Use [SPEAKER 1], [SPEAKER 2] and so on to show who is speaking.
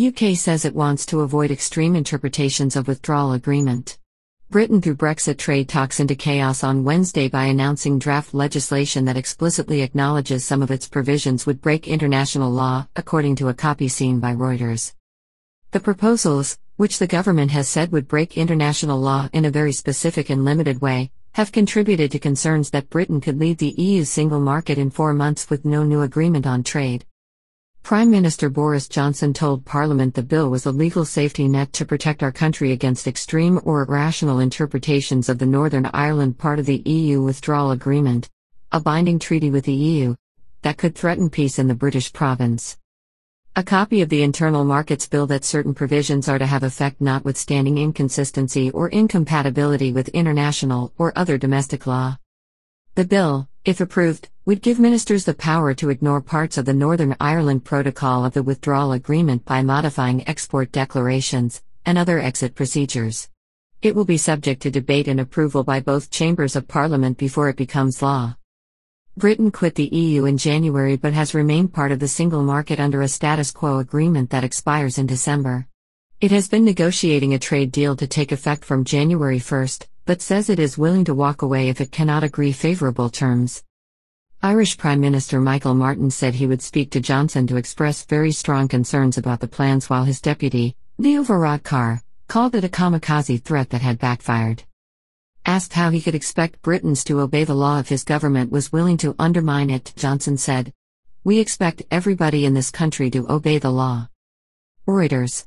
[SPEAKER 1] UK says it wants to avoid extreme interpretations of withdrawal agreement. Britain threw Brexit trade talks into chaos on Wednesday by announcing draft legislation that explicitly acknowledges some of its provisions would break international law, according to a copy seen by Reuters. The proposals, which the government has said would break international law in a very specific and limited way, have contributed to concerns that Britain could leave the EU's single market in four months with no new agreement on trade. Prime Minister Boris Johnson told Parliament the bill was a legal safety net to protect our country against extreme or irrational interpretations of the Northern Ireland part of the EU withdrawal agreement, a binding treaty with the EU, that could threaten peace in the British province. A copy of the Internal Markets Bill that certain provisions are to have effect notwithstanding inconsistency or incompatibility with international or other domestic law. The bill, if approved, would give ministers the power to ignore parts of the Northern Ireland Protocol of the Withdrawal Agreement by modifying export declarations and other exit procedures. It will be subject to debate and approval by both chambers of Parliament before it becomes law. Britain quit the EU in January but has remained part of the single market under a status quo agreement that expires in December. It has been negotiating a trade deal to take effect from January 1, but says it is willing to walk away if it cannot agree favorable terms. Irish Prime Minister Michael Martin said he would speak to Johnson to express very strong concerns about the plans while his deputy, Leo Varadkar, called it a kamikaze threat that had backfired. Asked how he could expect Britons to obey the law if his government was willing to undermine it, Johnson said, We expect everybody in this country to obey the law. Reuters